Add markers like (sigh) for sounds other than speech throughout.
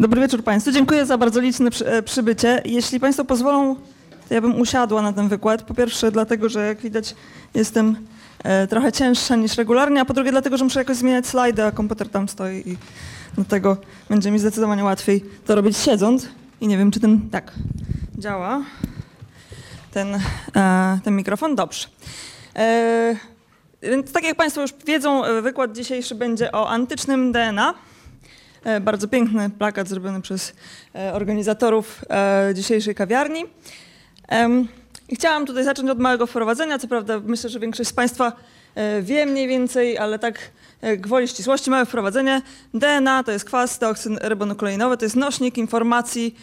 Dobry wieczór Państwu. Dziękuję za bardzo liczne e, przybycie. Jeśli Państwo pozwolą, to ja bym usiadła na ten wykład. Po pierwsze dlatego, że jak widać jestem e, trochę cięższa niż regularnie, a po drugie dlatego, że muszę jakoś zmieniać slajdy, a komputer tam stoi i dlatego będzie mi zdecydowanie łatwiej to robić siedząc. I nie wiem, czy ten tak działa. Ten, e, ten mikrofon. Dobrze. Więc tak jak Państwo już wiedzą, wykład dzisiejszy będzie o antycznym DNA. E, Bardzo piękny plakat zrobiony przez e, organizatorów e, dzisiejszej kawiarni. I chciałam tutaj zacząć od małego wprowadzenia. Co prawda myślę, że większość z Państwa wie mniej więcej, ale tak gwoli ścisłości, małe wprowadzenie. DNA to jest kwas deoksyrybonukleinowy, to jest nośnik informacji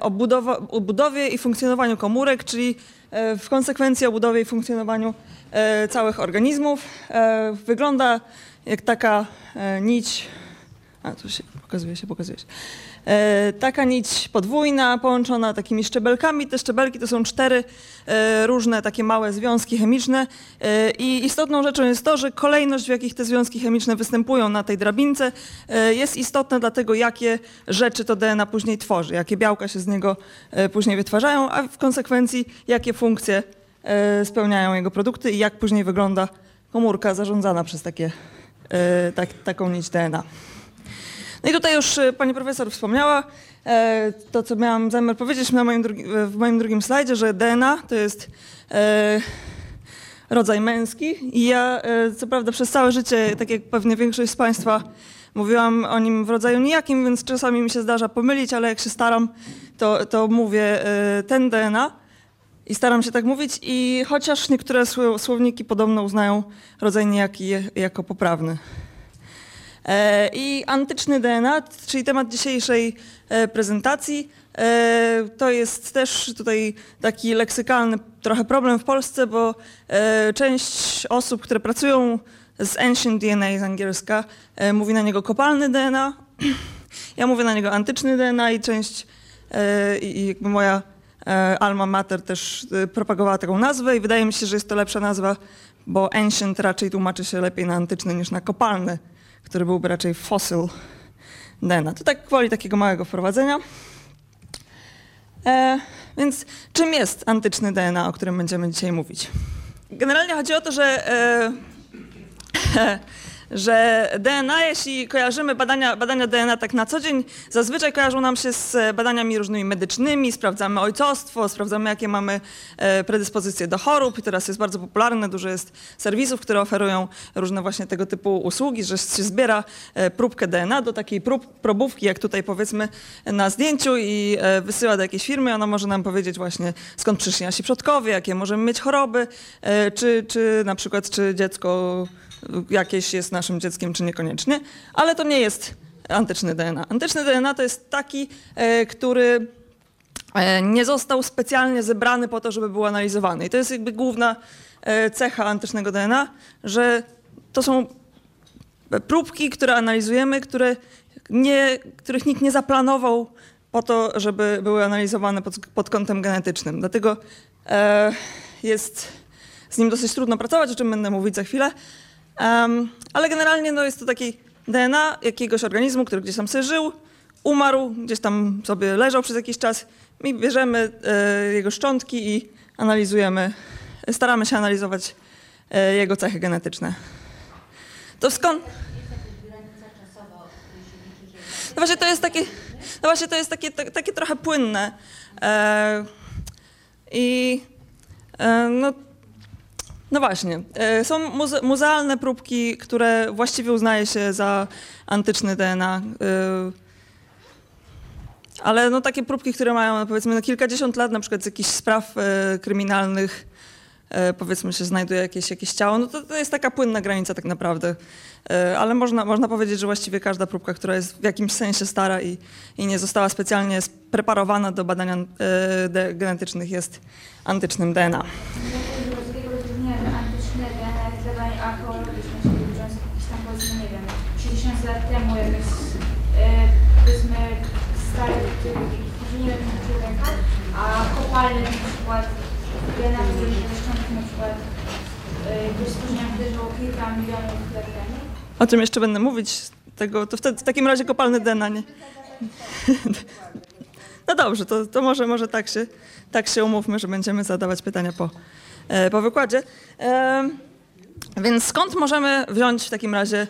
o, budowa, o budowie i funkcjonowaniu komórek, czyli w konsekwencji o budowie i funkcjonowaniu całych organizmów. Wygląda jak taka nić a, tu się pokazuje się, pokazuje się. E, taka nić podwójna, połączona takimi szczebelkami. Te szczebelki to są cztery e, różne takie małe związki chemiczne. E, I istotną rzeczą jest to, że kolejność, w jakich te związki chemiczne występują na tej drabince, e, jest istotna dla tego, jakie rzeczy to DNA później tworzy, jakie białka się z niego e, później wytwarzają, a w konsekwencji, jakie funkcje e, spełniają jego produkty i jak później wygląda komórka zarządzana przez takie, e, tak, taką nić DNA. No i tutaj już e, pani profesor wspomniała e, to, co miałam zamiar powiedzieć na moim drugi, e, w moim drugim slajdzie, że DNA to jest e, rodzaj męski. I ja co prawda przez całe życie, tak jak pewnie większość z Państwa, mówiłam o nim w rodzaju nijakim, więc czasami mi się zdarza pomylić, ale jak się staram, to, to mówię ten DNA i staram się tak mówić. I chociaż niektóre sło- słowniki podobno uznają rodzaj nijaki je- jako poprawny. E, I antyczny DNA, czyli temat dzisiejszej e, prezentacji, e, to jest też tutaj taki leksykalny trochę problem w Polsce, bo część osób, które pracują z Ancient DNA z angielska, mówi na niego kopalny DNA, (clears throat) ja mówię na niego antyczny DNA i część, i jakby moja alma mater też propagowała taką nazwę i wydaje mi się, że jest to lepsza nazwa, bo ancient raczej tłumaczy się lepiej na antyczny niż na kopalny który byłby raczej fossil DNA. To tak gwoli takiego małego wprowadzenia. E, więc czym jest antyczny DNA, o którym będziemy dzisiaj mówić? Generalnie chodzi o to, że, e, (laughs) że DNA, jeśli kojarzymy badania, badania DNA tak na co dzień, zazwyczaj kojarzą nam się z badaniami różnymi medycznymi, sprawdzamy ojcostwo, sprawdzamy jakie mamy e, predyspozycje do chorób. I teraz jest bardzo popularne, dużo jest serwisów, które oferują różne właśnie tego typu usługi, że się zbiera e, próbkę DNA do takiej prób, probówki, jak tutaj powiedzmy na zdjęciu i e, wysyła do jakiejś firmy, ona może nam powiedzieć właśnie skąd przyszli nasi przodkowie, jakie możemy mieć choroby, e, czy, czy na przykład czy dziecko jakieś jest naszym dzieckiem, czy niekoniecznie, ale to nie jest antyczny DNA. Antyczny DNA to jest taki, e, który e, nie został specjalnie zebrany po to, żeby był analizowany. I to jest jakby główna e, cecha antycznego DNA, że to są próbki, które analizujemy, które nie, których nikt nie zaplanował po to, żeby były analizowane pod, pod kątem genetycznym. Dlatego e, jest z nim dosyć trudno pracować, o czym będę mówić za chwilę. Em, ale generalnie no, jest to taki DNA jakiegoś organizmu, który gdzieś tam sobie żył, umarł, gdzieś tam sobie leżał przez jakiś czas. My bierzemy e, jego szczątki i analizujemy, staramy się analizować e, jego cechy genetyczne. To skąd? No właśnie to jest takie, no właśnie to jest takie, ta- takie trochę płynne. E, I e, no, no właśnie, e, są muze- muzealne próbki, które właściwie uznaje się za antyczny DNA. e, Ale no takie próbki, które mają powiedzmy no kilkadziesiąt lat, na przykład z jakichś spraw e, kryminalnych, powiedzmy się znajduje jakieś, jakieś ciało, no to, to jest taka płynna granica tak naprawdę. Ale można, można powiedzieć, że właściwie każda próbka, która jest w jakimś sensie stara i, i nie została specjalnie spreparowana do badań de- genetycznych jest antycznym DNA. Takiego rozróżnienia antyczne DNA jak zdawanie archeologiczne, czyli biorąc jakieś tam powiedzmy, nie wiem, 60 e, powiedzmy stare korzenie człowieka, a kopalne na przykład wyróżnione szczątki na przykład e, gdzieś stworzenia wydarzyło kilka milionów lat temu. O czym jeszcze będę mówić? Tego, to wtedy w takim razie kopalny DNA, nie? (laughs) No dobrze, to, to może, może tak, się, tak się umówmy, że będziemy zadawać pytania po, e, po wykładzie. Więc skąd możemy wziąć w takim razie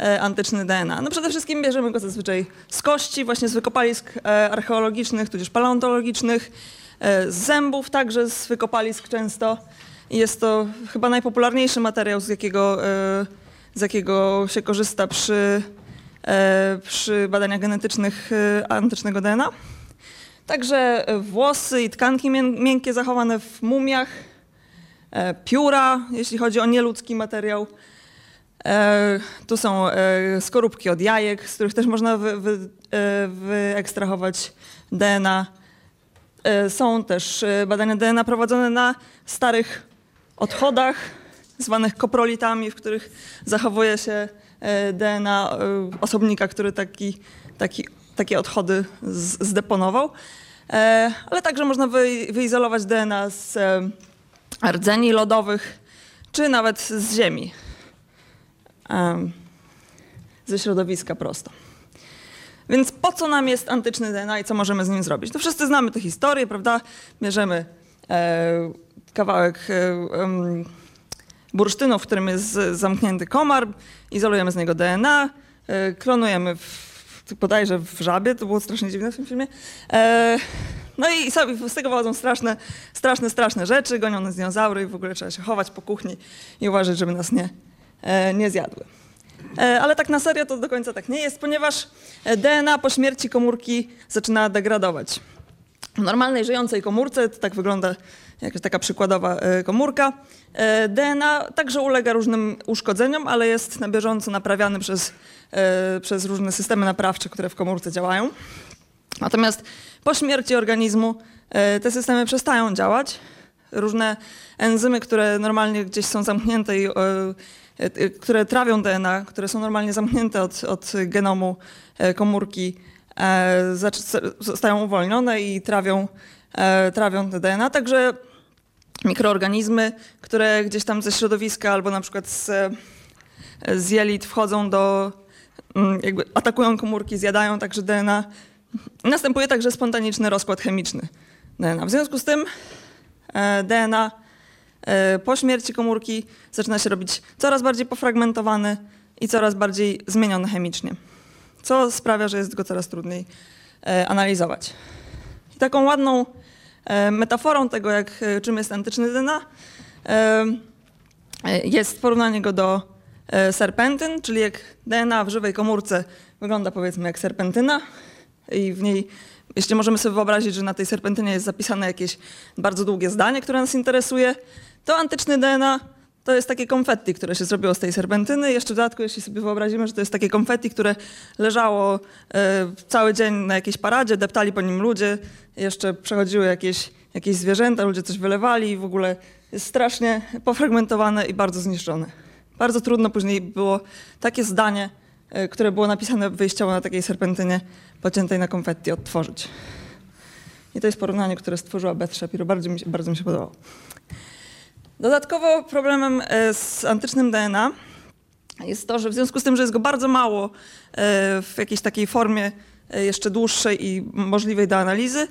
e, antyczny DNA? No przede wszystkim bierzemy go zazwyczaj z kości, właśnie z wykopalisk e, archeologicznych, tudzież paleontologicznych, e, z zębów także, z wykopalisk często. Jest to chyba najpopularniejszy materiał, z jakiego, z jakiego się korzysta przy, przy badaniach genetycznych antycznego DNA. Także włosy i tkanki mię- miękkie zachowane w mumiach, pióra, jeśli chodzi o nieludzki materiał. E, Tu są e, skorupki od jajek, z których też można wy, wy, e, wyekstrahować DNA. Są też badania DNA prowadzone na starych odchodach, zwanych koprolitami, w których zachowuje się DNA osobnika, który taki, taki, takie odchody zdeponował. Ale także można wy, wyizolować DNA z rdzeni lodowych, czy nawet z ziemi, Em, ze środowiska prosto. Więc po co nam jest antyczny DNA i co możemy z nim zrobić? No wszyscy znamy tę historię, prawda? Bierzemy e, kawałek e, bursztynu, w którym jest zamknięty komar, izolujemy z niego DNA, e, klonujemy w, bodajże w żabie, to było strasznie dziwne w tym filmie. E, no i sobie z tego pochodzą straszne, straszne, straszne rzeczy, gonią nas dinozaury i w ogóle trzeba się chować po kuchni i uważać, żeby nas nie, nie zjadły. E, Ale tak na serio to do końca tak nie jest, ponieważ e, DNA po śmierci komórki zaczyna degradować. W normalnej żyjącej komórce, to tak wygląda jakaś taka przykładowa e, komórka, e, DNA także ulega różnym uszkodzeniom, ale jest na bieżąco naprawiany przez, e, przez różne systemy naprawcze, które w komórce działają. Natomiast po śmierci organizmu e, te systemy przestają działać. Różne enzymy, które normalnie gdzieś są zamknięte i e, e, które trawią DNA, które są normalnie zamknięte od, od genomu e, komórki, e, zostają uwolnione i trawią, e, trawią te DNA. Także mikroorganizmy, które gdzieś tam ze środowiska albo na przykład z, e, z jelit wchodzą do, mm, jakby atakują komórki, zjadają także DNA. Następuje także spontaniczny rozkład chemiczny DNA. W związku z tym e, DNA e, po śmierci komórki zaczyna się robić coraz bardziej pofragmentowany i coraz bardziej zmieniony chemicznie, co sprawia, że jest go coraz trudniej e, analizować. I taką ładną e, metaforą tego, jak, e, czym jest antyczny DNA, e, e, jest porównanie go do e, serpentyn, czyli jak DNA w żywej komórce wygląda powiedzmy jak serpentyna i w niej, jeśli możemy sobie wyobrazić, że na tej serpentynie jest zapisane jakieś bardzo długie zdanie, które nas interesuje, to antyczny DNA to jest takie konfetti, które się zrobiło z tej serpentyny. Jeszcze w dodatku, jeśli sobie wyobrazimy, że to jest takie konfetti, które leżało e, cały dzień na jakiejś paradzie, deptali po nim ludzie, jeszcze przechodziły jakieś, jakieś zwierzęta, ludzie coś wylewali i w ogóle jest strasznie pofragmentowane i bardzo zniszczone. Bardzo trudno później było takie zdanie, e, które było napisane wyjściowo na takiej serpentynie pociętej na konfetti odtworzyć. I to jest porównanie, które stworzyła Beth Shapiro. Bardzo mi się, bardzo mi się podobało. Dodatkowo problemem e, z antycznym DNA jest to, że w związku z tym, że jest go bardzo mało e, w jakiejś takiej formie e, jeszcze dłuższej i możliwej do analizy,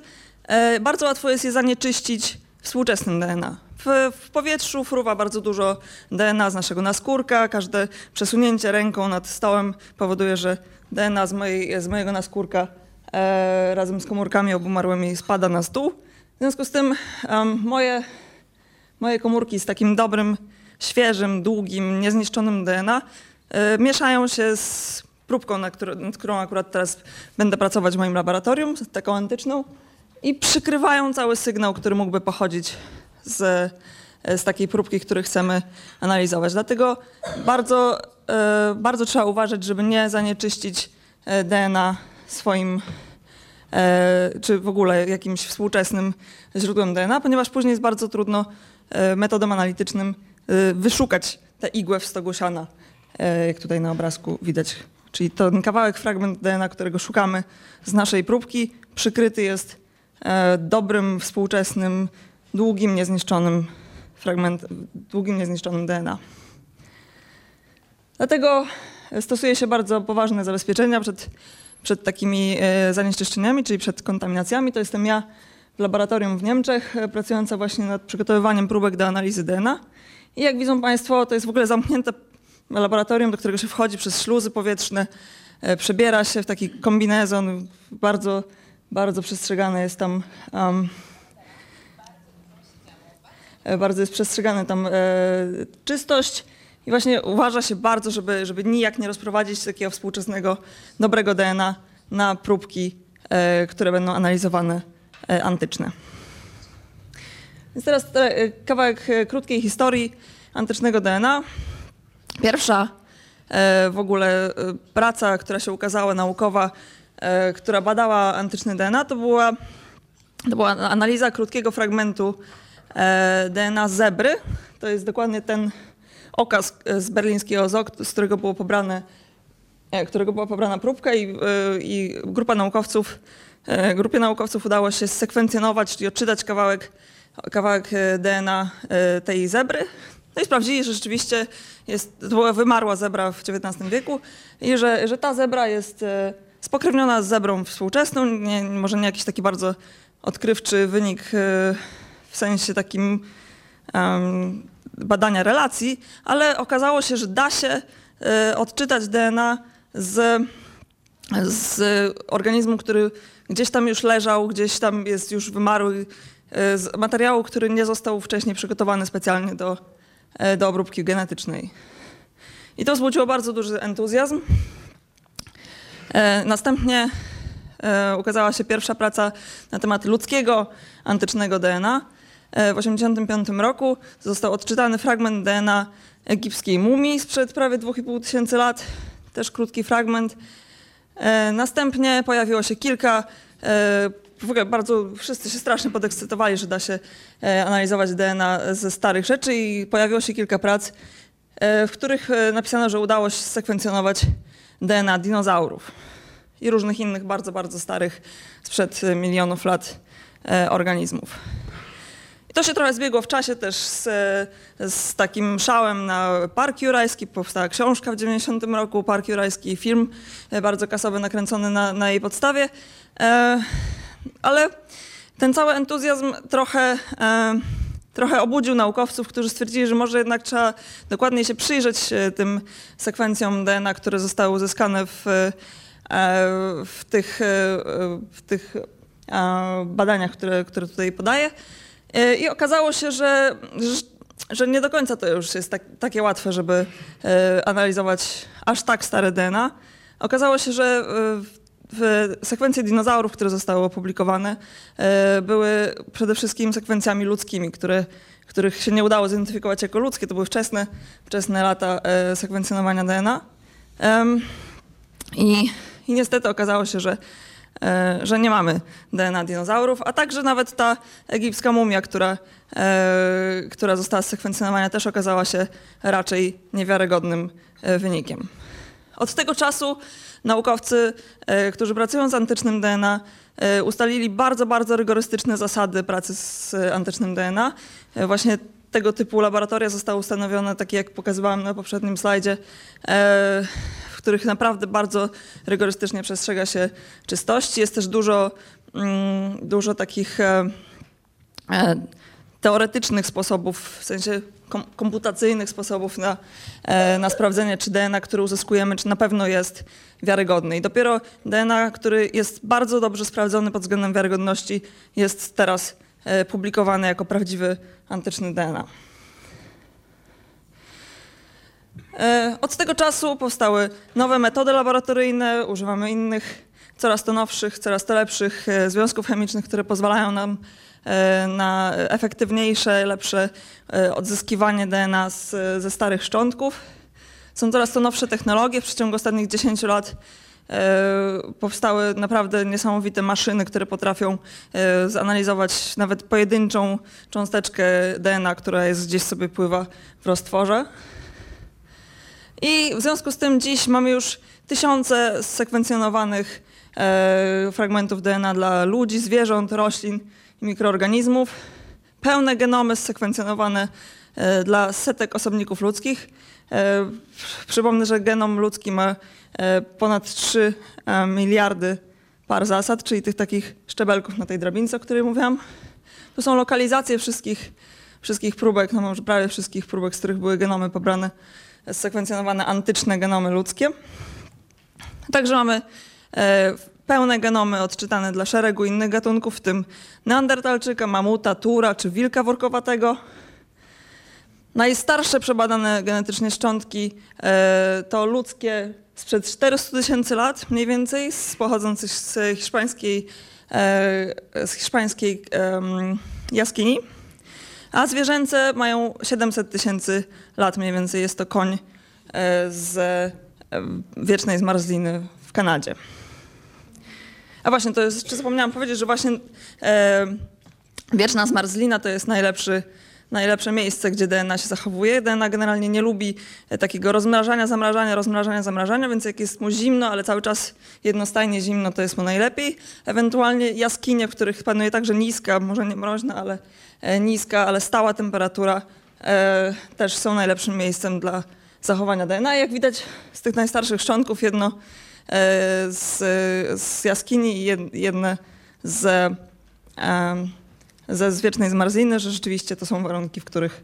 bardzo łatwo jest je zanieczyścić współczesnym DNA. W, w powietrzu fruwa bardzo dużo DNA z naszego naskórka. Każde przesunięcie ręką nad stołem powoduje, że DNA z, mojej, z mojego naskórka e, razem z komórkami obumarłymi spada na stół. W związku z tym em, moje moje komórki z takim dobrym, świeżym, długim, niezniszczonym DNA y, mieszają się z próbką, na którą, nad którą akurat teraz będę pracować w moim laboratorium, taką antyczną, i przykrywają cały sygnał, który mógłby pochodzić z, z takiej próbki, który chcemy analizować. Dlatego bardzo, y, bardzo trzeba uważać, żeby nie zanieczyścić DNA swoim e, czy w ogóle jakimś współczesnym źródłem DNA, ponieważ później jest bardzo trudno e, metodą analitycznym e, wyszukać tę igłę w stogu siana, e, jak tutaj na obrazku widać. Czyli ten kawałek, fragment DNA, którego szukamy z naszej próbki, przykryty jest dobrym, współczesnym, długim, niezniszczonym fragment, długim, niezniszczonym DNA. Dlatego stosuje się bardzo poważne zabezpieczenia przed przed takimi zanieczyszczeniami, czyli przed kontaminacjami, to jestem ja laboratorium w Niemczech, e, pracująca właśnie nad przygotowywaniem próbek do analizy DNA. I jak widzą Państwo, to jest w ogóle zamknięte laboratorium, do którego się wchodzi przez śluzy powietrzne, e, przebiera się w taki kombinezon, bardzo, bardzo przestrzegane jest tam. Um, bardzo jest przestrzegana tam e, czystość i właśnie uważa się bardzo, żeby, żeby nijak nie rozprowadzić takiego współczesnego, dobrego DNA na próbki, e, które będą analizowane antyczne. Więc teraz e, kawałek e, krótkiej historii antycznego DNA. Pierwsza e, w ogóle e, praca, która się ukazała, naukowa, e, która badała antyczny DNA, to była, to była analiza krótkiego fragmentu e, DNA zebry. To jest dokładnie ten okaz e, z berlińskiego ZOK, z którego było pobrane e, którego była pobrana próbka i, e, i grupa naukowców, e, grupie naukowców udało się sekwencjonować, czyli odczytać kawałek, kawałek e, DNA e, tej zebry. No i sprawdzili, że rzeczywiście jest, to była wymarła zebra w XIX wieku i że, że ta zebra jest e, spokrewniona z zebrą współczesną. Nie, może nie jakiś taki bardzo odkrywczy wynik e, w sensie takim em, badania relacji, ale okazało się, że da się e, odczytać DNA z, z organizmu, który gdzieś tam już leżał, gdzieś tam jest już wymarły, e, z materiału, który nie został wcześniej przygotowany specjalnie do, e, do obróbki genetycznej. I to wzbudziło bardzo duży entuzjazm. E, Następnie e, ukazała się pierwsza praca na temat ludzkiego antycznego DNA. E, W 1985 roku został odczytany fragment DNA egipskiej mumii sprzed prawie 2,5 tysięcy lat. Też krótki fragment. E, Następnie pojawiło się kilka, e, w ogóle bardzo wszyscy się strasznie podekscytowali, że da się e, analizować DNA ze starych rzeczy i pojawiło się kilka prac, w których napisano, że udało się sekwencjonować DNA dinozaurów i różnych innych bardzo, bardzo starych, sprzed milionów lat organizmów. To się trochę zbiegło w czasie też z, z takim szałem na Park Jurajski. Powstała książka w 90 roku, Park Jurajski, film e, bardzo kasowy, nakręcony na, na jej podstawie. E, ale ten cały entuzjazm trochę, e, trochę obudził naukowców, którzy stwierdzili, że może jednak trzeba dokładniej się przyjrzeć tym sekwencjom DNA, które zostały uzyskane w, w tych, w tych badaniach, które, które tutaj podaję. E, I okazało się, że, że, nie do końca to już jest tak, takie łatwe, żeby e, analizować aż tak stare DNA. Okazało się, że e, sekwencje dinozaurów, które zostały opublikowane, były przede wszystkim sekwencjami ludzkimi, które, których się nie udało zidentyfikować jako ludzkie. To były wczesne, wczesne lata sekwencjonowania DNA. I, I niestety okazało się, że, że nie mamy DNA dinozaurów, a także nawet ta egipska mumia, która, e, która została sekwencjonowana, też okazała się raczej niewiarygodnym e, wynikiem. Od tego czasu naukowcy, e, którzy pracują z antycznym DNA, e, ustalili bardzo, bardzo rygorystyczne zasady pracy z e, antycznym DNA. E, Właśnie tego typu laboratoria zostały ustanowione, takie jak pokazywałam na poprzednim slajdzie, e, których naprawdę bardzo rygorystycznie przestrzega się czystości. Jest też dużo, mm, dużo takich e, e, teoretycznych sposobów, w sensie kom- komputacyjnych sposobów na, e, na sprawdzenie, czy DNA, który uzyskujemy, czy na pewno jest wiarygodny. I dopiero DNA, który jest bardzo dobrze sprawdzony pod względem wiarygodności, jest teraz publikowany jako prawdziwy antyczny DNA. E, Od tego czasu powstały nowe metody laboratoryjne, używamy innych, coraz to nowszych, coraz to lepszych e, związków chemicznych, które pozwalają nam e, na efektywniejsze, lepsze e, odzyskiwanie DNA z, ze starych szczątków. Są coraz to nowsze technologie. W przeciągu ostatnich 10 lat e, powstały naprawdę niesamowite maszyny, które potrafią e, zanalizować nawet pojedynczą cząsteczkę DNA, która jest gdzieś sobie pływa w roztworze. I w związku z tym dziś mamy już tysiące sekwencjonowanych e, fragmentów DNA dla ludzi, zwierząt, roślin i mikroorganizmów. Pełne genomy sekwencjonowane e, dla setek osobników ludzkich. E, Przypomnę, że genom ludzki ma e, ponad 3 e, miliardy par zasad, czyli tych takich szczebelków na tej drabince, o której mówiłam. Tu są lokalizacje wszystkich, wszystkich próbek, no może prawie wszystkich próbek, z których były genomy pobrane, sekwencjonowane antyczne genomy ludzkie. Także mamy e, pełne genomy odczytane dla szeregu innych gatunków, w tym neandertalczyka, mamuta, tura czy wilka workowatego. Najstarsze przebadane genetycznie szczątki e, to ludzkie sprzed 400 tysięcy lat mniej więcej, z, pochodzących z hiszpańskiej, e, z hiszpańskiej jaskini, a zwierzęce mają 700 tysięcy lat mniej więcej. Jest to koń e, z e, wiecznej zmarzliny w Kanadzie. A właśnie, to jest, jeszcze zapomniałam powiedzieć, że właśnie e, wieczna zmarzlina to jest najlepszy, najlepsze miejsce, gdzie DNA się zachowuje. DNA generalnie nie lubi e, takiego rozmrażania, zamrażania, rozmrażania, zamrażania, więc jak jest mu zimno, ale cały czas jednostajnie zimno, to jest mu najlepiej. Ewentualnie jaskinie, w których panuje także niska, może nie mroźna, ale e, niska, ale stała temperatura, e, też są najlepszym miejscem dla zachowania DNA. Jak widać z tych najstarszych szczątków, jedno z, z jaskini i jed- jedne z, ze z wiecznej zmarzliny, że rzeczywiście to są warunki, w których,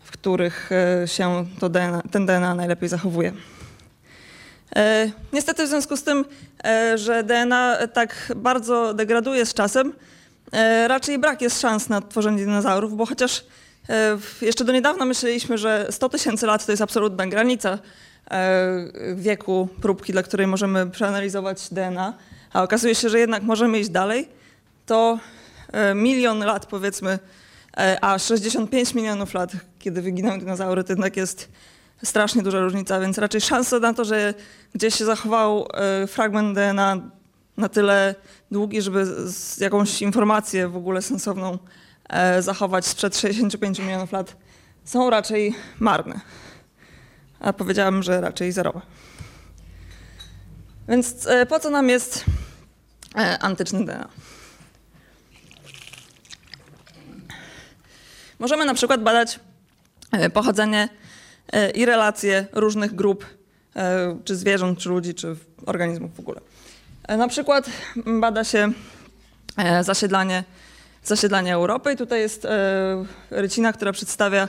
w których e, się to DNA, ten DNA najlepiej zachowuje. E, Niestety w związku z tym, e, że DNA tak bardzo degraduje z czasem, raczej brak jest szans na tworzenie dinozaurów, bo chociaż jeszcze do niedawna myśleliśmy, że 100 tysięcy lat to jest absolutna granica wieku próbki, dla której możemy przeanalizować DNA, a okazuje się, że jednak możemy iść dalej, to milion lat powiedzmy, e, a 65 milionów lat, kiedy wyginęły dinozaury, to jednak jest strasznie duża różnica, więc raczej szansa na to, że gdzieś się zachował e, fragment DNA na tyle długi, żeby jakąś informację w ogóle sensowną e, zachować sprzed 65 milionów lat, są raczej marne. A powiedziałam, że raczej zerowe. Więc e, po co nam jest e, antyczny DNA? Możemy na przykład badać e, pochodzenie e, i relacje różnych grup, e, czy zwierząt, czy ludzi, czy organizmów w ogóle. Na przykład bada się zasiedlanie, zasiedlanie Europy i tutaj jest rycina, która przedstawia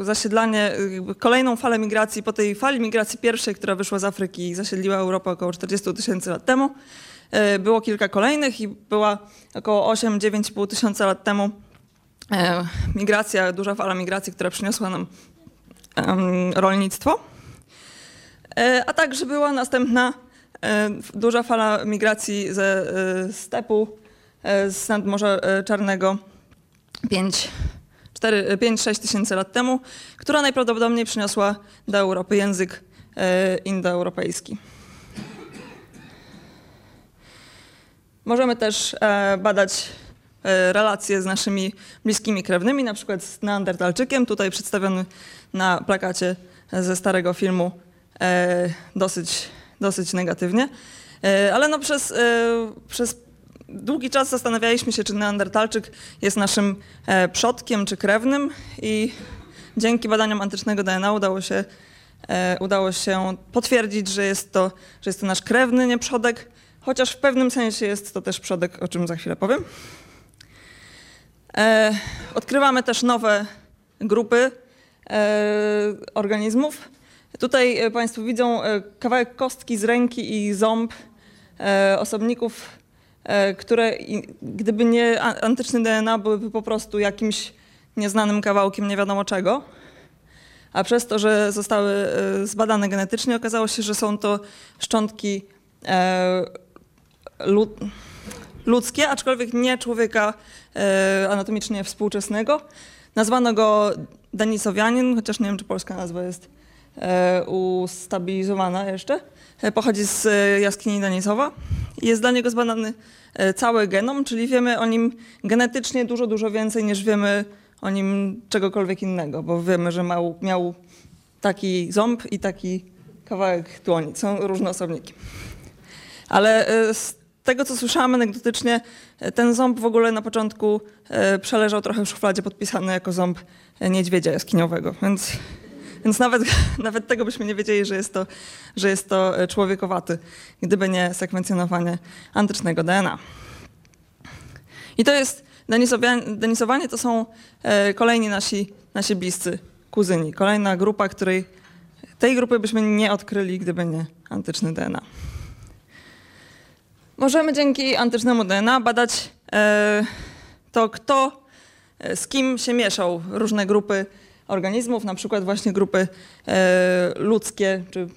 zasiedlanie, kolejną falę migracji, po tej fali migracji pierwszej, która wyszła z Afryki i zasiedliła Europę około 40 tysięcy lat temu. Było kilka kolejnych i była około 8-9,5 tysiąca lat temu migracja, duża fala migracji, która przyniosła nam rolnictwo. E, A także była następna e, duża fala migracji ze e, stepu e, z nadmorza e, Czarnego 5-6 tysięcy lat temu, która najprawdopodobniej przyniosła do Europy język e, indoeuropejski. Możemy też e, badać e, relacje z naszymi bliskimi krewnymi, na przykład z Neandertalczykiem, tutaj przedstawiony na plakacie ze starego filmu e, dosyć, dosyć negatywnie. E, ale no przez, e, przez długi czas zastanawialiśmy się, czy Neandertalczyk jest naszym e, przodkiem czy krewnym i dzięki badaniom antycznego DNA udało się, e, udało się potwierdzić, że jest, to, że jest to nasz krewny, nie przodek, chociaż w pewnym sensie jest to też przodek, o czym za chwilę powiem. E, odkrywamy też nowe grupy e, organizmów. Tutaj e, Państwo widzą kawałek kostki z ręki i ząb osobników, które gdyby nie antyczny DNA byłyby po prostu jakimś nieznanym kawałkiem nie wiadomo czego. A przez to, że zostały zbadane genetycznie, okazało się, że są to szczątki lu- ludzkie, aczkolwiek nie człowieka anatomicznie współczesnego. Nazwano go Denisowianin, chociaż nie wiem, czy polska nazwa jest e, ustabilizowana jeszcze. E, pochodzi z e, jaskini Denisowa. Jest dla niego zbadany e, cały genom, czyli wiemy o nim genetycznie dużo, dużo więcej niż wiemy o nim czegokolwiek innego, bo wiemy, że miał, miał taki ząb i taki kawałek dłoni. Są różne osobniki. Ale e, z tego, co słyszałam anegdotycznie, e, ten ząb w ogóle na początku e, przeleżał trochę w szufladzie podpisany jako ząb e, niedźwiedzia jaskiniowego, więc Więc nawet, (laughs) nawet tego byśmy nie wiedzieli, że jest to, że jest to człowiekowaty, gdyby nie sekwencjonowanie antycznego DNA. I to jest, Denisowanie to są kolejni nasi, nasi bliscy kuzyni. Kolejna grupa, której tej grupy byśmy nie odkryli, gdyby nie antyczny DNA. Możemy dzięki antycznemu DNA badać e, to, kto e, z kim się mieszał różne grupy organizmów, na przykład właśnie grupy e, ludzkie, czy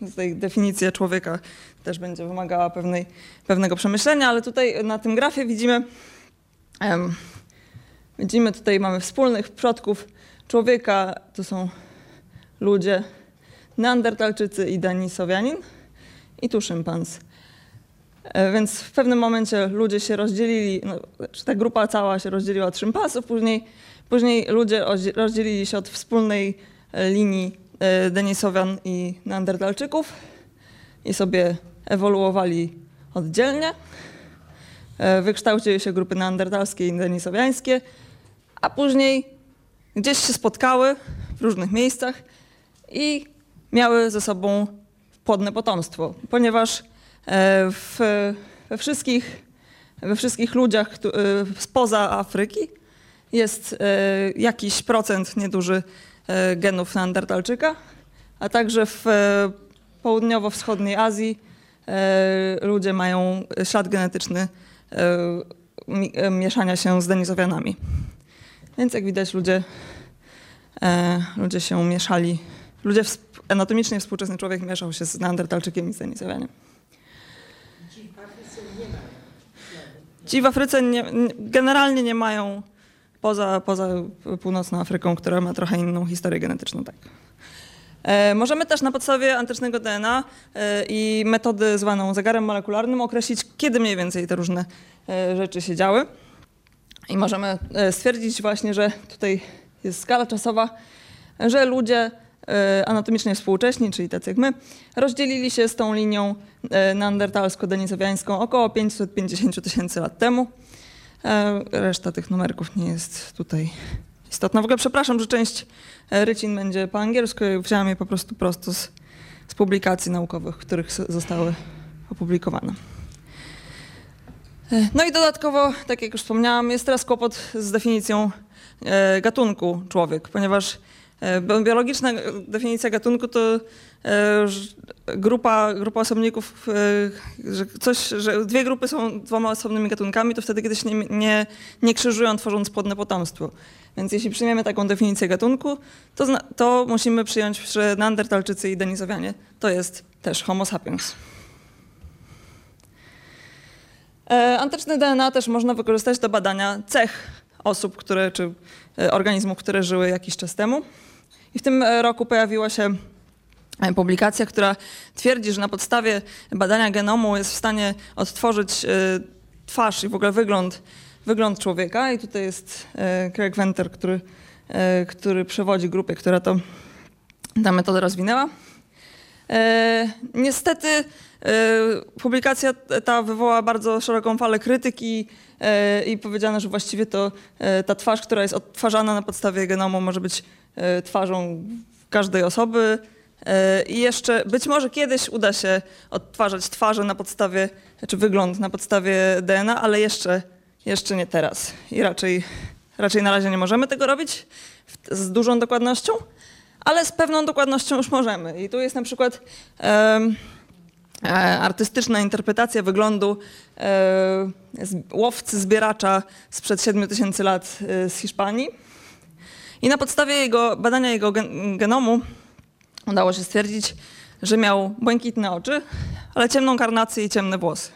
tutaj definicja człowieka też będzie wymagała pewnej, pewnego przemyślenia, ale tutaj na tym grafie widzimy, widzimy tutaj mamy wspólnych przodków człowieka, to są ludzie, neandertalczycy i denisowianin i tu szympans. E, Więc w pewnym momencie ludzie się rozdzielili, no, czy ta grupa cała się rozdzieliła od szympansów, później, później ludzie rozdzie- rozdzielili się od wspólnej e, linii e, Denisowian i Neandertalczyków i sobie ewoluowali oddzielnie. Wykształciły się grupy neandertalskie i denisowiańskie, a później gdzieś się spotkały w różnych miejscach i miały ze sobą płodne potomstwo, ponieważ w, we, wszystkich, we wszystkich ludziach e, spoza Afryki jest e, jakiś procent nieduży e, genów neandertalczyka, a także w e, południowo-wschodniej Azji e, ludzie mają ślad genetyczny e, mi- e, mieszania się z denizowianami. Więc jak widać ludzie, e, ludzie się mieszali, ludzie anatomicznie współczesny człowiek mieszał się z neandertalczykiem i z denizowianiem. Ci w Afryce nie, nie, generalnie nie mają, poza, poza północną Afryką, która ma trochę inną historię genetyczną, tak. E, możemy też na podstawie antycznego DNA e, i metody zwaną zegarem molekularnym określić, kiedy mniej więcej te różne e, rzeczy się działy. I możemy stwierdzić właśnie, że tutaj jest skala czasowa, że ludzie anatomicznie współcześni, czyli tacy jak my, rozdzielili się z tą linią e, neandertalsko-denisowiańską około 550 tysięcy lat temu. E, Reszta tych numerków nie jest tutaj istotna. W ogóle przepraszam, że część e, rycin będzie po angielsku. Ja Wziąłem je po prostu prosto z, z publikacji naukowych, których zostały opublikowane. E, No i dodatkowo, tak jak już wspomniałam, jest teraz kłopot z definicją e, gatunku człowiek, ponieważ e, biologiczna e, definicja gatunku to e, grupa, grupa osobników, e, że, coś, że dwie grupy są dwoma osobnymi gatunkami, to wtedy, kiedy się nie, nie, nie krzyżują, tworząc płodne potomstwo. Więc jeśli przyjmiemy taką definicję gatunku, to, to musimy przyjąć, że neandertalczycy i denizowianie to jest też homo sapiens. E, Antyczne DNA też można wykorzystać do badania cech osób, które, czy e, organizmów, które żyły jakiś czas temu. I w tym e, roku pojawiła się e, publikacja, która twierdzi, że na podstawie badania genomu jest w stanie odtworzyć twarz i w ogóle wygląd, wygląd człowieka. I tutaj jest Craig Venter, który, który przewodzi grupie, która to, tę metodę rozwinęła. Niestety publikacja ta wywołała bardzo szeroką falę krytyki e, i powiedziano, że właściwie to e, ta twarz, która jest odtwarzana na podstawie genomu, może być twarzą każdej osoby. I jeszcze być może kiedyś uda się odtwarzać twarze na podstawie, czy wygląd na podstawie DNA, ale jeszcze, jeszcze nie teraz. I raczej, raczej na razie nie możemy tego robić z dużą dokładnością ale z pewną dokładnością już możemy. I tu jest na przykład e, artystyczna interpretacja wyglądu e, łowcy zbieracza sprzed 7000 lat e, z Hiszpanii. I na podstawie jego, badania jego gen, genomu udało się stwierdzić, że miał błękitne oczy, ale ciemną karnację i ciemne włosy.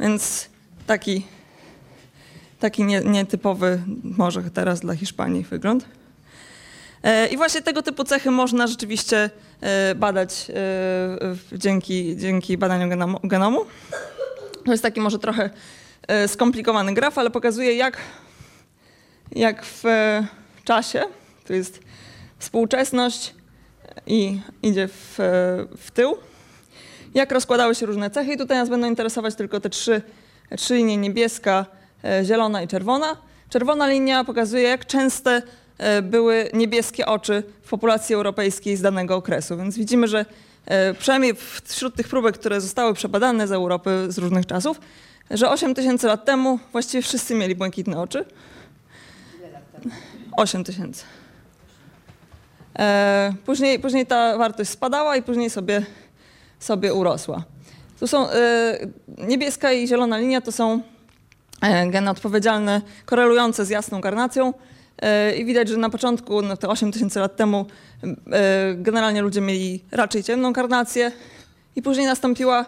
Więc taki, taki nie, nietypowy może teraz dla Hiszpanii wygląd. E, I właśnie tego typu cechy można rzeczywiście e, badać e, w- dzięki, dzięki badaniu genomu. To jest taki może trochę e, skomplikowany graf, ale pokazuje jak, jak w czasie, tu jest współczesność i idzie w, w tył, jak rozkładały się różne cechy i tutaj nas będą interesować tylko te trzy, trzy linie niebieska, zielona i czerwona. Czerwona linia pokazuje jak częste były niebieskie oczy w populacji europejskiej z danego okresu. Więc widzimy, że e, przynajmniej wśród tych próbek, które zostały przebadane z Europy z różnych czasów, że 8 tysięcy lat temu właściwie wszyscy mieli błękitne oczy. 8 tysięcy. E, Później, później ta wartość spadała i później sobie, sobie urosła. Tu są e, niebieska i zielona linia to są e, geny odpowiedzialne, korelujące z jasną karnacją. E, I widać, że na początku, no te 8 tysięcy lat temu, e, generalnie ludzie mieli raczej ciemną karnację i później nastąpiła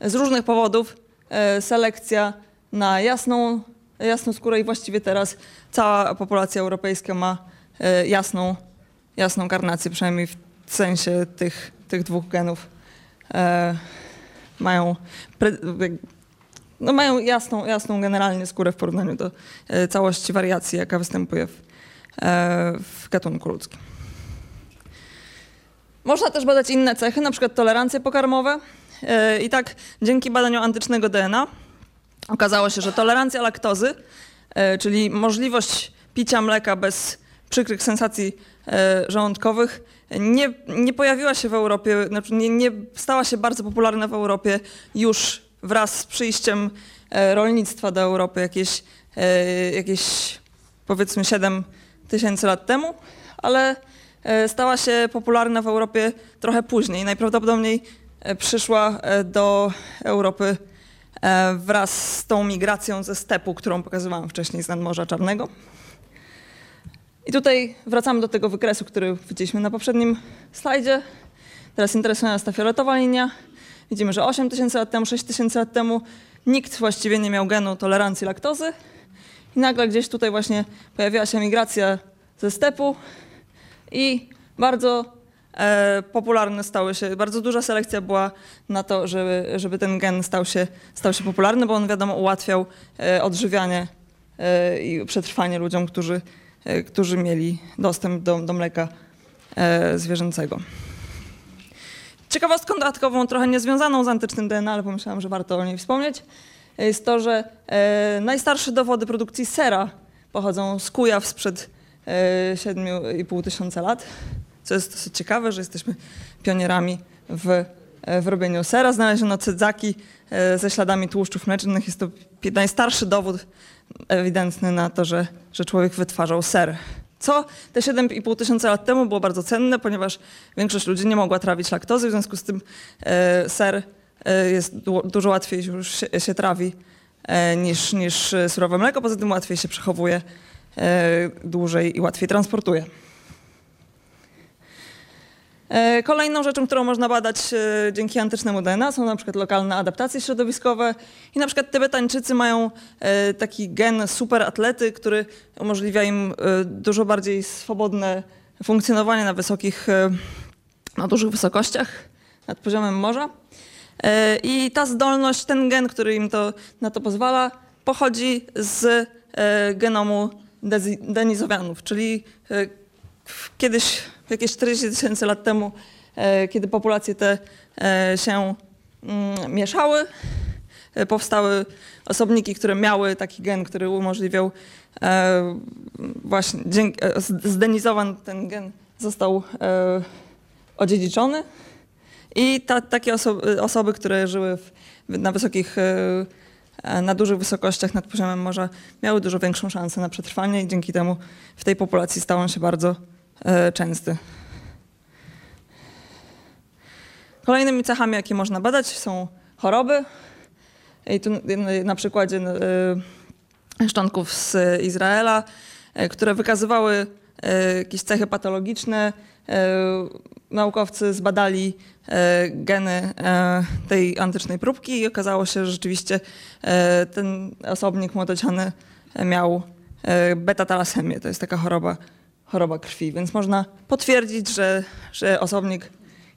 z różnych powodów e, selekcja na jasną, jasną skórę i właściwie teraz cała populacja europejska ma jasną, jasną karnację, przynajmniej w sensie tych, tych dwóch genów. Mają, no mają jasną, jasną generalnie skórę w porównaniu do e, całości wariacji, jaka występuje w, e, w gatunku ludzkim. Można też badać inne cechy, na przykład tolerancje pokarmowe. E, I tak dzięki badaniu antycznego DNA okazało się, że tolerancja laktozy, czyli możliwość picia mleka bez przykrych sensacji żołądkowych, nie, nie pojawiła się w Europie, znaczy nie, nie stała się bardzo popularna w Europie już wraz z przyjściem e, rolnictwa do Europy jakieś, e, jakieś powiedzmy 7 tysięcy lat temu, ale e, stała się popularna w Europie trochę później. Najprawdopodobniej przyszła do Europy wraz z tą migracją ze stepu, którą pokazywałam wcześniej z nadmorza Czarnego. I tutaj wracamy do tego wykresu, który widzieliśmy na poprzednim slajdzie. Teraz interesuje nas ta fioletowa linia. Widzimy, że 8 tysięcy lat temu, 6 tysięcy lat temu nikt właściwie nie miał genu tolerancji laktozy. I nagle gdzieś tutaj właśnie pojawiła się migracja ze stepu i bardzo e, popularne stały się, bardzo duża selekcja była na to, żeby, żeby ten gen stał się, stał się popularny, bo on wiadomo ułatwiał e, odżywianie e, i przetrwanie ludziom, którzy, e, którzy mieli dostęp do, do mleka e, zwierzęcego. Ciekawostką dodatkową, trochę niezwiązaną z antycznym DNA, ale pomyślałam, że warto o niej wspomnieć, jest to, że e, najstarsze dowody produkcji sera pochodzą z Kujaw sprzed e, 7,5 tysiąca lat, co jest dosyć ciekawe, że jesteśmy pionierami w, e, w robieniu sera. Znaleziono cedzaki e, ze śladami tłuszczów mlecznych. Jest to najstarszy dowód ewidentny na to, że, że człowiek wytwarzał ser. Co te 7,5 tysiąca lat temu było bardzo cenne, ponieważ większość ludzi nie mogła trawić laktozy, w związku z tym e, ser e, jest du- dużo łatwiej już się, się trawi e, niż, niż e, surowe mleko, poza tym łatwiej się przechowuje e, dłużej i łatwiej transportuje. E, Kolejną rzeczą, którą można badać e, dzięki antycznemu DNA są na przykład lokalne adaptacje środowiskowe i na przykład Tybetańczycy mają e, taki gen superatlety, który umożliwia im dużo bardziej swobodne funkcjonowanie na wysokich, na dużych wysokościach nad poziomem morza. I ta zdolność, ten gen, który im to, na to pozwala, pochodzi z genomu denizowianów, czyli kiedyś, jakieś 40 tysięcy lat temu, e, kiedy populacje te e, się mm, mieszały, e, powstały osobniki, które miały taki gen, który umożliwiał właśnie, dzięki, e, z- zdenizowan ten gen został odziedziczony. I ta, takie oso- osoby, które żyły w, na wysokich, na dużych wysokościach nad poziomem morza, miały dużo większą szansę na przetrwanie i dzięki temu w tej populacji stał on się bardzo częsty. Kolejnymi cechami, jakie można badać, są choroby. I tu na- przykładzie e, szczątków z Izraela, e, które wykazywały e, jakieś cechy patologiczne. E, Naukowcy zbadali e, geny e, tej antycznej próbki i okazało się, że rzeczywiście e, ten osobnik młodociany miał e, beta-talasemię. To jest taka choroba, choroba krwi, więc można potwierdzić, że, że osobnik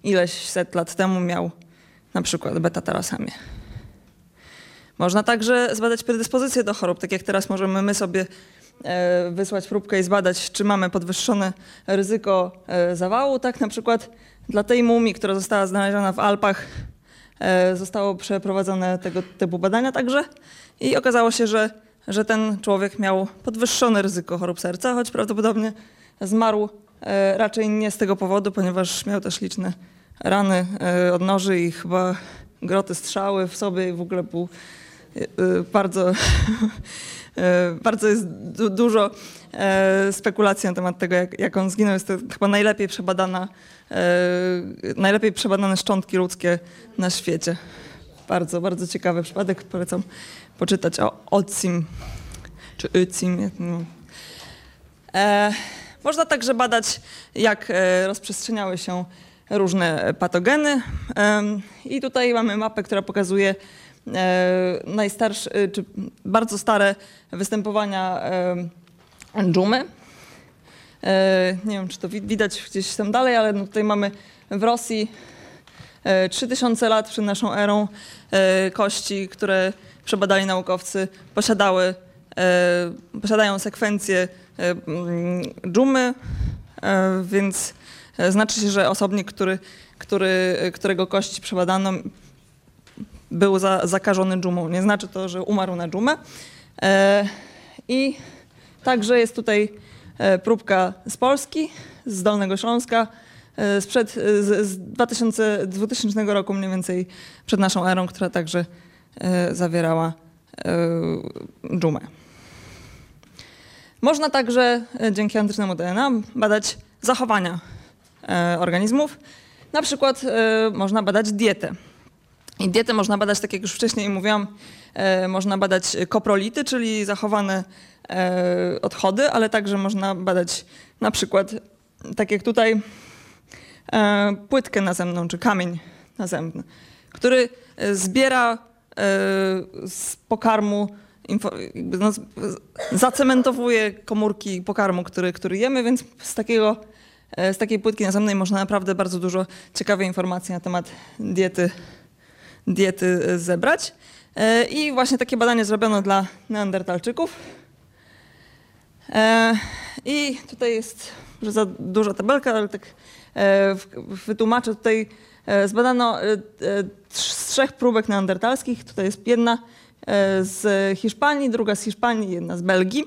ileś set lat temu miał na przykład beta-talasemię. Można także zbadać predyspozycje do chorób, tak jak teraz możemy my sobie e, wysłać próbkę i zbadać, czy mamy podwyższone ryzyko e, zawału. Tak na przykład dla tej mumii, która została znaleziona w Alpach, e, zostało przeprowadzone tego typu badania także i okazało się, że, że ten człowiek miał podwyższone ryzyko chorób serca, choć prawdopodobnie zmarł e, raczej nie z tego powodu, ponieważ miał też liczne rany e, od noży i chyba groty strzały w sobie i w ogóle był e, bardzo, (laughs) bardzo jest du- dużo spekulacji na temat tego, jak, jak on zginął. Jest to chyba najlepiej przebadana, najlepiej przebadane szczątki ludzkie na świecie. Bardzo, bardzo ciekawy przypadek. Polecam poczytać o Ocim, czy Ycim. No. E, można także badać, jak e, rozprzestrzeniały się różne patogeny. I tutaj mamy mapę, która pokazuje e, najstarsze, e, czy bardzo stare występowania dżumy. Nie wiem, czy to wi- widać gdzieś tam dalej, ale no tutaj mamy w Rosji e, 3000 lat przed naszą erą kości, które przebadali naukowcy, posiadały, posiadają sekwencję e, mm, dżumy, e, więc e, znaczy się, że osobnik, który, który, którego kości przebadano, był za, zakażony dżumą. Nie znaczy to, że umarł na dżumę. E, I także jest tutaj e, próbka z Polski, z Dolnego Śląska, e, sprzed e, z, z 2000, 2000 roku mniej więcej przed naszą erą, która także e, zawierała e, dżumę. Można także e, dzięki antycznemu DNA badać zachowania e, organizmów. Na przykład e, można badać dietę. I dietę można badać, tak jak już wcześniej mówiłam, można badać koprolity, czyli zachowane odchody, ale także można badać na przykład, tak jak tutaj, płytkę nazemną, czy kamień nazemny, który zbiera z pokarmu, no, zacementowuje komórki pokarmu, który, który jemy, więc z takiego e, z takiej płytki nazemnej można naprawdę bardzo dużo ciekawej informacji na temat diety diety e, zebrać. E, I właśnie takie badanie zrobiono dla neandertalczyków. I tutaj jest może za duża tabelka, ale tak wytłumaczę. Tutaj zbadano z trzech próbek neandertalskich. Tutaj jest jedna z Hiszpanii, druga z Hiszpanii, jedna z Belgii.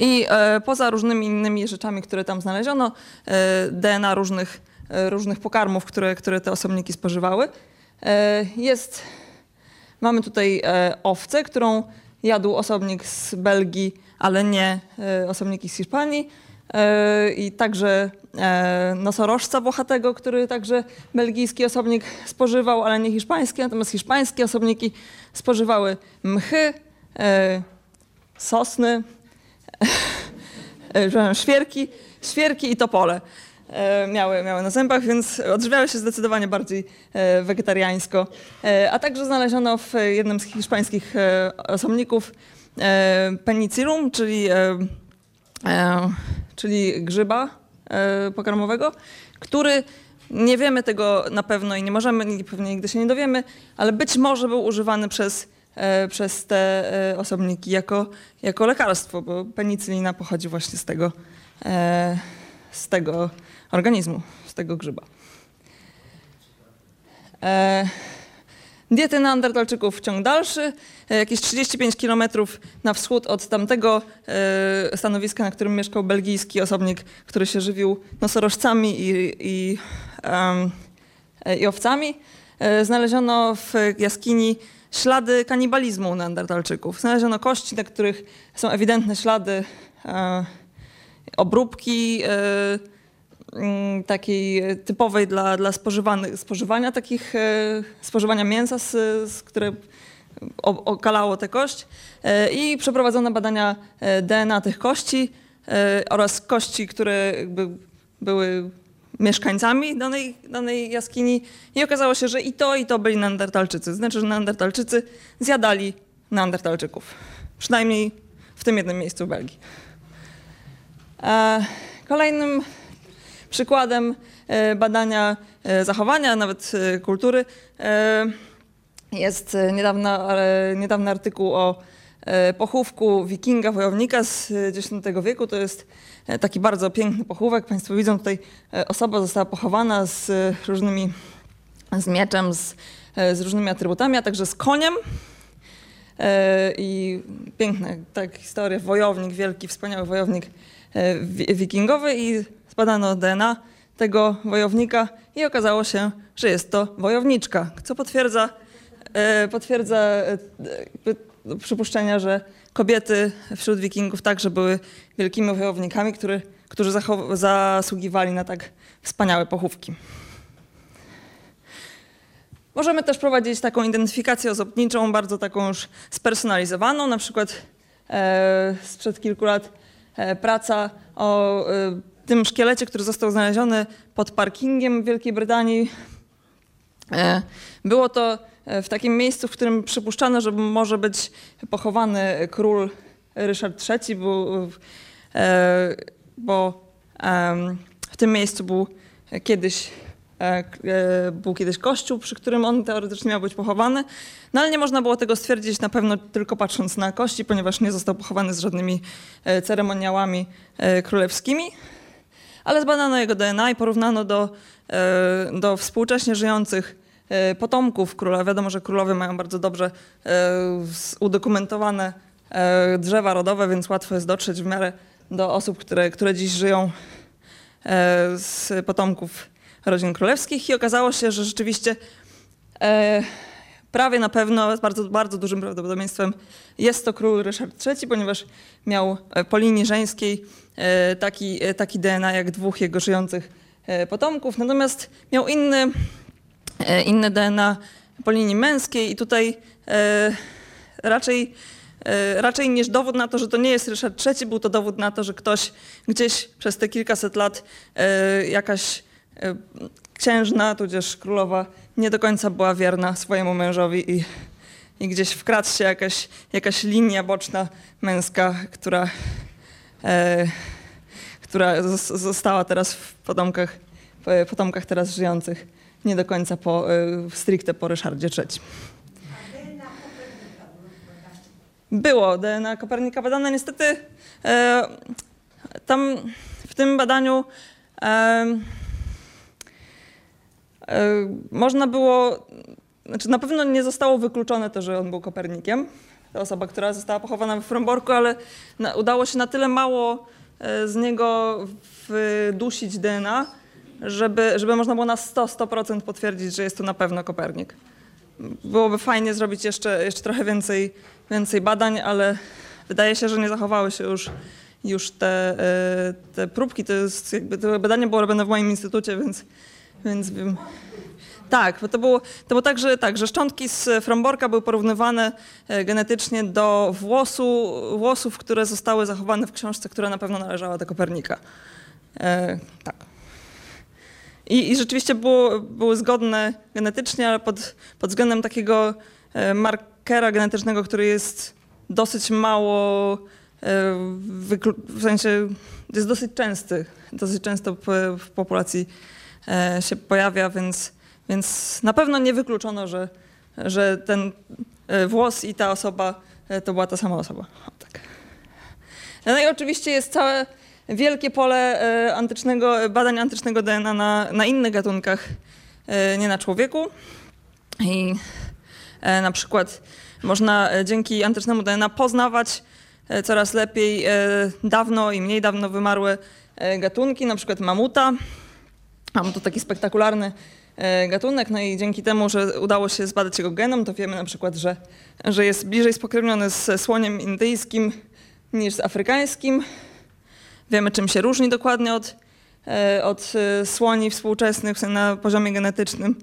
I e, poza różnymi innymi rzeczami, które tam znaleziono, e, DNA różnych, e, różnych pokarmów, które, które te osobniki spożywały, e, jest, mamy tutaj e, owcę, którą jadł osobnik z Belgii, ale nie e, osobniki z Hiszpanii. E, I także e, nosorożca włochatego, który także belgijski osobnik spożywał, ale nie hiszpański. Natomiast hiszpańskie osobniki spożywały mchy, e, sosny, (laughs) świerki, świerki i topole miały, miały na zębach, więc odżywiały się zdecydowanie bardziej wegetariańsko. A także znaleziono w jednym z hiszpańskich osobników penicillum, czyli, czyli grzyba e, pokarmowego, który nie wiemy tego na pewno i nie możemy, pewnie nigdy się nie dowiemy, ale być może był używany przez, e, przez te e, osobniki jako, jako lekarstwo, bo penicylina pochodzi właśnie z tego, e, z tego organizmu, z tego grzyba. Diety neandertalczyków ciąg dalszy, e, jakieś 35 km na wschód od tamtego e, stanowiska, na którym mieszkał belgijski osobnik, który się żywił nosorożcami i, i, e, i owcami. Znaleziono w jaskini ślady kanibalizmu neandertalczyków. Znaleziono kości, na których są ewidentne ślady obróbki takiej typowej dla, dla spożywania takich, e, spożywania mięsa, z, z które okalało tę kość E, i przeprowadzono badania e, DNA tych kości e, oraz kości, które były mieszkańcami danej, danej jaskini i okazało się, że i to, i to byli neandertalczycy. Znaczy, że neandertalczycy zjadali neandertalczyków. Przynajmniej w tym jednym miejscu w Belgii. E, Kolejnym przykładem e, badania e, zachowania, nawet e, kultury, jest niedawna, niedawny artykuł o pochówku wikinga, wojownika z X wieku. To jest taki bardzo piękny pochówek. Państwo widzą tutaj osoba została pochowana z różnymi, z mieczem, z, z różnymi atrybutami, a także z koniem. I piękna tak, historia, wojownik, wielki, wspaniały wojownik wi- wikingowy i zbadano DNA tego wojownika i okazało się, że jest to wojowniczka, co potwierdza, e, potwierdza e, jakby przypuszczenia, że kobiety wśród wikingów także były wielkimi wojownikami, który, którzy zasługiwali na tak wspaniałe pochówki. Możemy też prowadzić taką identyfikację osobniczą, bardzo taką już spersonalizowaną, na przykład e, sprzed kilku lat e, praca o e, tym szkielecie, który został znaleziony pod parkingiem w Wielkiej Brytanii. E, było to e, w takim miejscu, w którym przypuszczano, że może być pochowany król Ryszard III, bo, e, bo w tym miejscu był kiedyś był kiedyś kościół, przy którym on teoretycznie miał być pochowany, no ale nie można było tego stwierdzić na pewno tylko patrząc na kości, ponieważ nie został pochowany z żadnymi ceremoniałami królewskimi. Ale zbadano jego DNA i porównano do, e, do współcześnie żyjących e, potomków króla. Wiadomo, że królowie mają bardzo dobrze e, udokumentowane drzewa rodowe, więc łatwo jest dotrzeć w miarę do osób, które, które dziś żyją z potomków rodzin królewskich i okazało się, że rzeczywiście prawie na pewno z bardzo, bardzo dużym prawdopodobieństwem jest to król Ryszard III, ponieważ miał e, po linii żeńskiej e, taki, e, taki DNA jak dwóch jego żyjących potomków, natomiast miał inny, inne DNA po linii męskiej i tutaj raczej, raczej niż dowód na to, że to nie jest Ryszard III, był to dowód na to, że ktoś gdzieś przez te kilkaset lat jakaś księżna, tudzież królowa nie do końca była wierna swojemu mężowi i, i gdzieś wkradł się jakaś, jakaś linia boczna męska, która, e, która zos- została teraz w potomkach, w potomkach teraz żyjących nie do końca po, e, stricte po Ryszardzie III. Było DNA Kopernika badane. Niestety e, tam w tym badaniu e, e, można było, znaczy na pewno nie zostało wykluczone to, że on był Kopernikiem. Ta osoba, która została pochowana w Fromborku, ale na, udało się na tyle mało e, z niego wdusić DNA, żeby, żeby można było na 100-100% potwierdzić, że jest to na pewno Kopernik byłoby fajnie zrobić jeszcze, jeszcze trochę więcej, więcej badań, ale wydaje się, że nie zachowały się już, już te, e, te próbki. To jest jakby to badanie było robione w moim instytucie, więc, więc wiem. Tak, bo to było, to było tak, że, tak, że szczątki z Fromborka były porównywane e, genetycznie do włosu, włosów, które zostały zachowane w książce, która na pewno należała do Kopernika. E, tak. I, I rzeczywiście było, były zgodne genetycznie, ale pod, pod względem takiego e, markera genetycznego, który jest dosyć mało, e, w sensie jest dosyć częsty, dosyć często w, populacji się pojawia, więc, więc na pewno nie wykluczono, że, że ten e, włos i ta osoba e, to była ta sama osoba. O, tak. No i oczywiście jest całe wielkie pole e, antycznego, badań antycznego DNA na, na innych gatunkach, e, nie na człowieku. I e, na przykład można e, dzięki antycznemu DNA poznawać e, coraz lepiej e, dawno i mniej dawno wymarłe e, gatunki, na przykład mamuta. Mam tu taki spektakularny e, gatunek, no i dzięki temu, że udało się zbadać jego genom, to wiemy na przykład, że, że jest bliżej spokrewniony z słoniem indyjskim niż z afrykańskim. Wiemy, czym się różni dokładnie od, e, od e, słoni współczesnych na poziomie genetycznym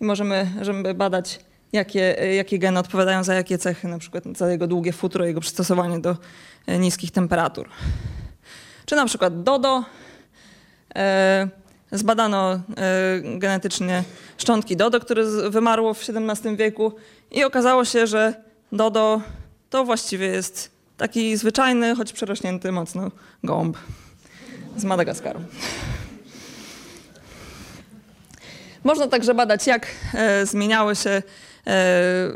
i możemy żeby badać, jakie, jakie geny odpowiadają za jakie cechy, na przykład za jego długie futro, jego przystosowanie do niskich temperatur. Czy na przykład dodo. Zbadano e, genetycznie szczątki dodo, które wymarło w XVII wieku i okazało się, że dodo to właściwie jest taki zwyczajny, choć przerośnięty mocno gołąb z Madagaskaru. Można także badać, jak e, zmieniały się e,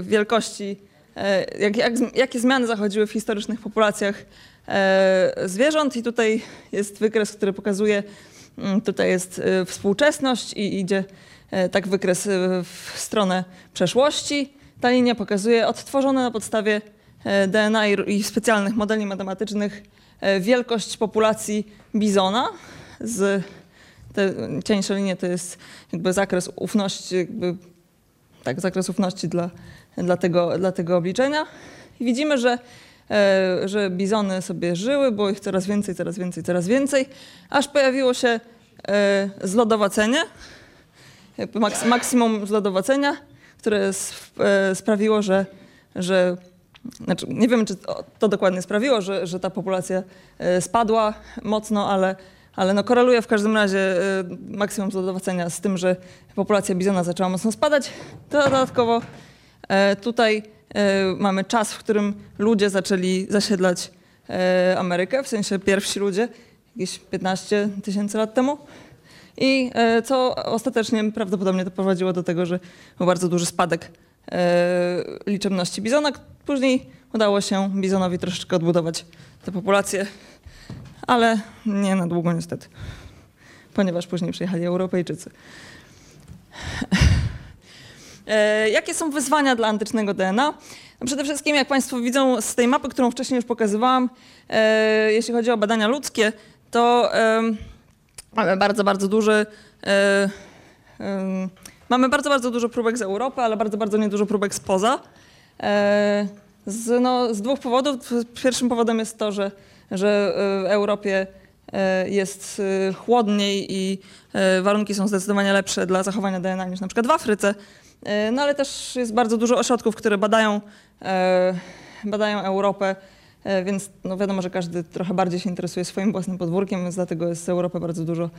wielkości, e, jak, jak, jakie zmiany zachodziły w historycznych populacjach e, zwierząt. I tutaj jest wykres, który pokazuje, tutaj jest e, współczesność i idzie e, tak wykres e, w stronę przeszłości. Ta linia pokazuje odtworzone na podstawie e, DNA i, specjalnych modeli matematycznych e, wielkość populacji bizona z te cieńsze linie to jest jakby zakres ufności, jakby, tak, zakres ufności dla, dla, tego, dla tego obliczenia. I widzimy, że, że bizony sobie żyły, było ich coraz więcej, coraz więcej, coraz więcej, aż pojawiło się e, zlodowacenie, maks, maksimum zlodowacenia, które e, sprawiło, że, że znaczy, nie wiem, czy to, dokładnie sprawiło, że, że ta populacja e, spadła mocno, ale, ale no koreluje w każdym razie e, maksimum zlodowacenia z tym, że populacja bizona zaczęła mocno spadać. Dodatkowo e, tutaj e, mamy czas, w którym ludzie zaczęli zasiedlać e, Amerykę, w sensie pierwsi ludzie, jakieś 15 tysięcy lat temu. I e, co ostatecznie prawdopodobnie doprowadziło do tego, że był bardzo duży spadek e, liczebności bizona. Później udało się bizonowi troszeczkę odbudować tę populację, ale nie na długo niestety, ponieważ później przyjechali Europejczycy. E, Jakie są wyzwania dla antycznego DNA? No przede wszystkim, jak Państwo widzą z tej mapy, którą wcześniej już pokazywałam, e, jeśli chodzi o badania ludzkie, to mamy bardzo, bardzo duży. E, mamy bardzo, bardzo dużo próbek z Europy, ale bardzo, bardzo niedużo próbek spoza. Z, no, z dwóch powodów. Pierwszym powodem jest to, że, że w Europie jest chłodniej i warunki są zdecydowanie lepsze dla zachowania DNA niż na przykład w Afryce. E, No ale też jest bardzo dużo ośrodków, które badają, e, badają Europę, e, więc no wiadomo, że każdy trochę bardziej się interesuje swoim własnym podwórkiem, więc dlatego jest z Europy bardzo dużo,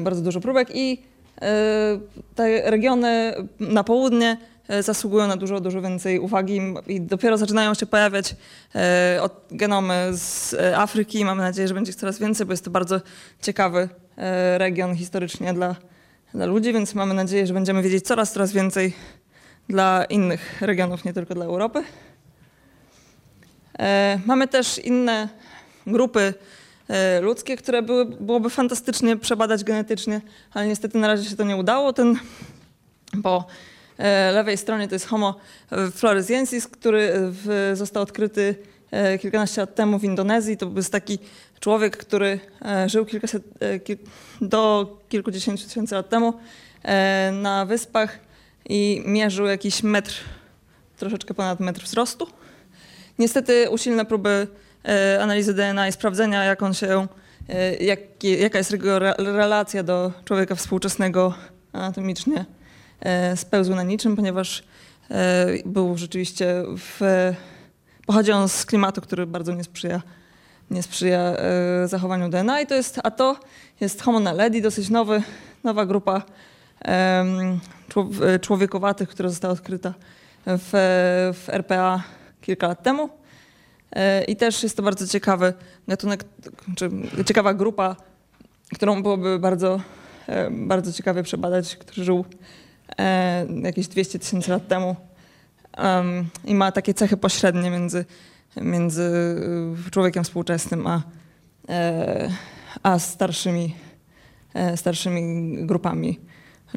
bardzo dużo próbek i te regiony na południe zasługują na dużo, dużo więcej uwagi i dopiero zaczynają się pojawiać genomy z Afryki. Mamy nadzieję, że będzie ich coraz więcej, bo jest to bardzo ciekawy region historycznie dla, dla ludzi, więc mamy nadzieję, że będziemy wiedzieć coraz, coraz więcej dla innych regionów, nie tylko dla Europy. E, Mamy też inne grupy e, ludzkie, które były, byłoby fantastycznie przebadać genetycznie, ale niestety na razie się to nie udało. Ten po e, lewej stronie to jest Homo floresiensis, który w, został odkryty kilkanaście lat temu w Indonezji. To był taki człowiek, który e, żył kilkaset, e, do kilkudziesięciu tysięcy lat temu e, na wyspach i mierzył jakiś metr, troszeczkę ponad metr wzrostu. Niestety usilne próby analizy DNA i sprawdzenia, jak on się, jaki, jaka jest jego re, relacja do człowieka współczesnego anatomicznie, spełzły na niczym, ponieważ był rzeczywiście w, pochodzi on z klimatu, który bardzo nie sprzyja, nie sprzyja e, zachowaniu DNA. I to jest, a to jest Homo naledi, dosyć nowy, nowa grupa e, człowiekowatych, która została odkryta w, w RPA kilka lat temu. E, I też jest to bardzo ciekawy gatunek, czy ciekawa grupa, którą byłoby bardzo, bardzo ciekawie przebadać, który żył jakieś 200 tysięcy lat temu Em, i ma takie cechy pośrednie między, między y, człowiekiem współczesnym a, e, a starszymi, e, starszymi grupami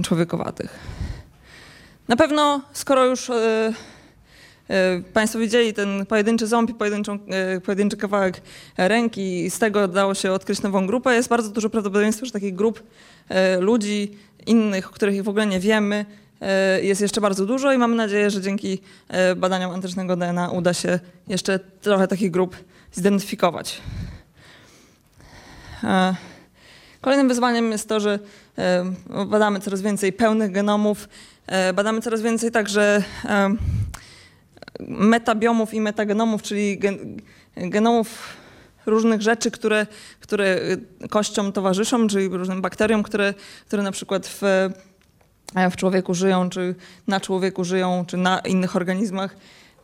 człowiekowatych. Na pewno, skoro już e, Państwo widzieli ten pojedynczy ząb i pojedynczy kawałek ręki i z tego dało się odkryć nową grupę, jest bardzo duże prawdopodobieństwo, że takich grup ludzi innych, o których w ogóle nie wiemy, jest jeszcze bardzo dużo i mamy nadzieję, że dzięki e, badaniom antycznego DNA uda się jeszcze trochę takich grup zidentyfikować. E, Kolejnym wyzwaniem jest to, że e, badamy coraz więcej pełnych genomów, e, badamy coraz więcej także e, metabiomów i metagenomów, czyli gen, genomów różnych rzeczy, które, które kościom towarzyszą, czyli różnym bakteriom, które, które na przykład w, e, w człowieku żyją, czy na człowieku żyją, czy na innych organizmach.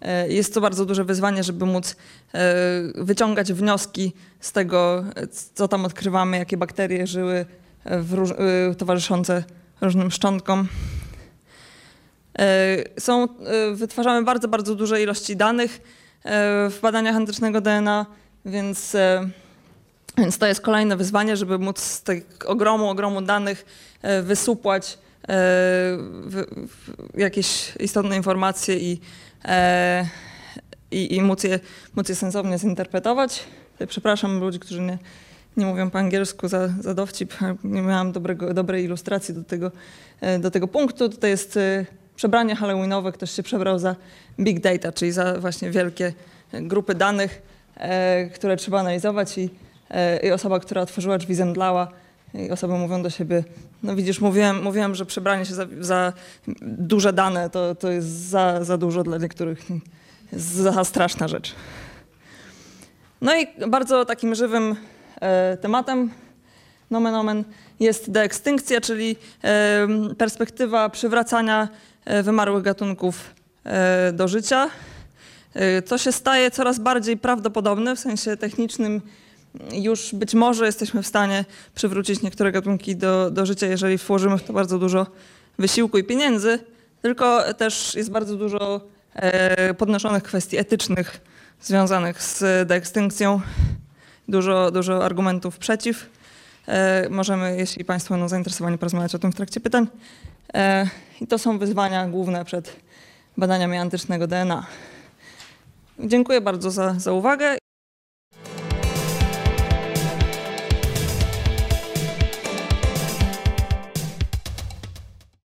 E, Jest to bardzo duże wyzwanie, żeby móc e, wyciągać wnioski z tego, e, co tam odkrywamy, jakie bakterie żyły róż, e, towarzyszące różnym szczątkom. E, Są, e, wytwarzamy bardzo, bardzo duże ilości danych e, w badaniach antycznego DNA, więc, e, więc to jest kolejne wyzwanie, żeby móc z tych ogromu, ogromu danych e, wysupłać e, w, w jakieś istotne informacje i, e, i, i móc, je, móc je sensownie zinterpretować. tutaj przepraszam ludzi, którzy nie, nie mówią po angielsku za, za dowcip. Nie miałam dobrego, dobrej ilustracji do tego, e, do tego punktu. Tutaj jest e, przebranie halloweenowe. Ktoś się przebrał za big data, czyli za właśnie wielkie e, grupy danych, e, które trzeba analizować i, e, i osoba, która otworzyła drzwi zemdlała i osoby mówią do siebie, no widzisz, mówiłem, mówiłem że przebranie się za, za duże dane to, to jest za, za dużo dla niektórych. Za straszna rzecz. No i bardzo takim żywym e, tematem, nomen omen, jest deekstynkcja, czyli e, perspektywa przywracania e, wymarłych gatunków e, do życia. E, To się staje coraz bardziej prawdopodobne w sensie technicznym. Już być może jesteśmy w stanie przywrócić niektóre gatunki do, do życia, jeżeli włożymy w to bardzo dużo wysiłku i pieniędzy, tylko też jest bardzo dużo e, podnoszonych kwestii etycznych związanych z deekstynkcją. Dużo, dużo argumentów przeciw. E, możemy, jeśli Państwo będą zainteresowani, porozmawiać o tym w trakcie pytań. E, I to są wyzwania główne przed badaniami antycznego DNA. Dziękuję bardzo za, za uwagę.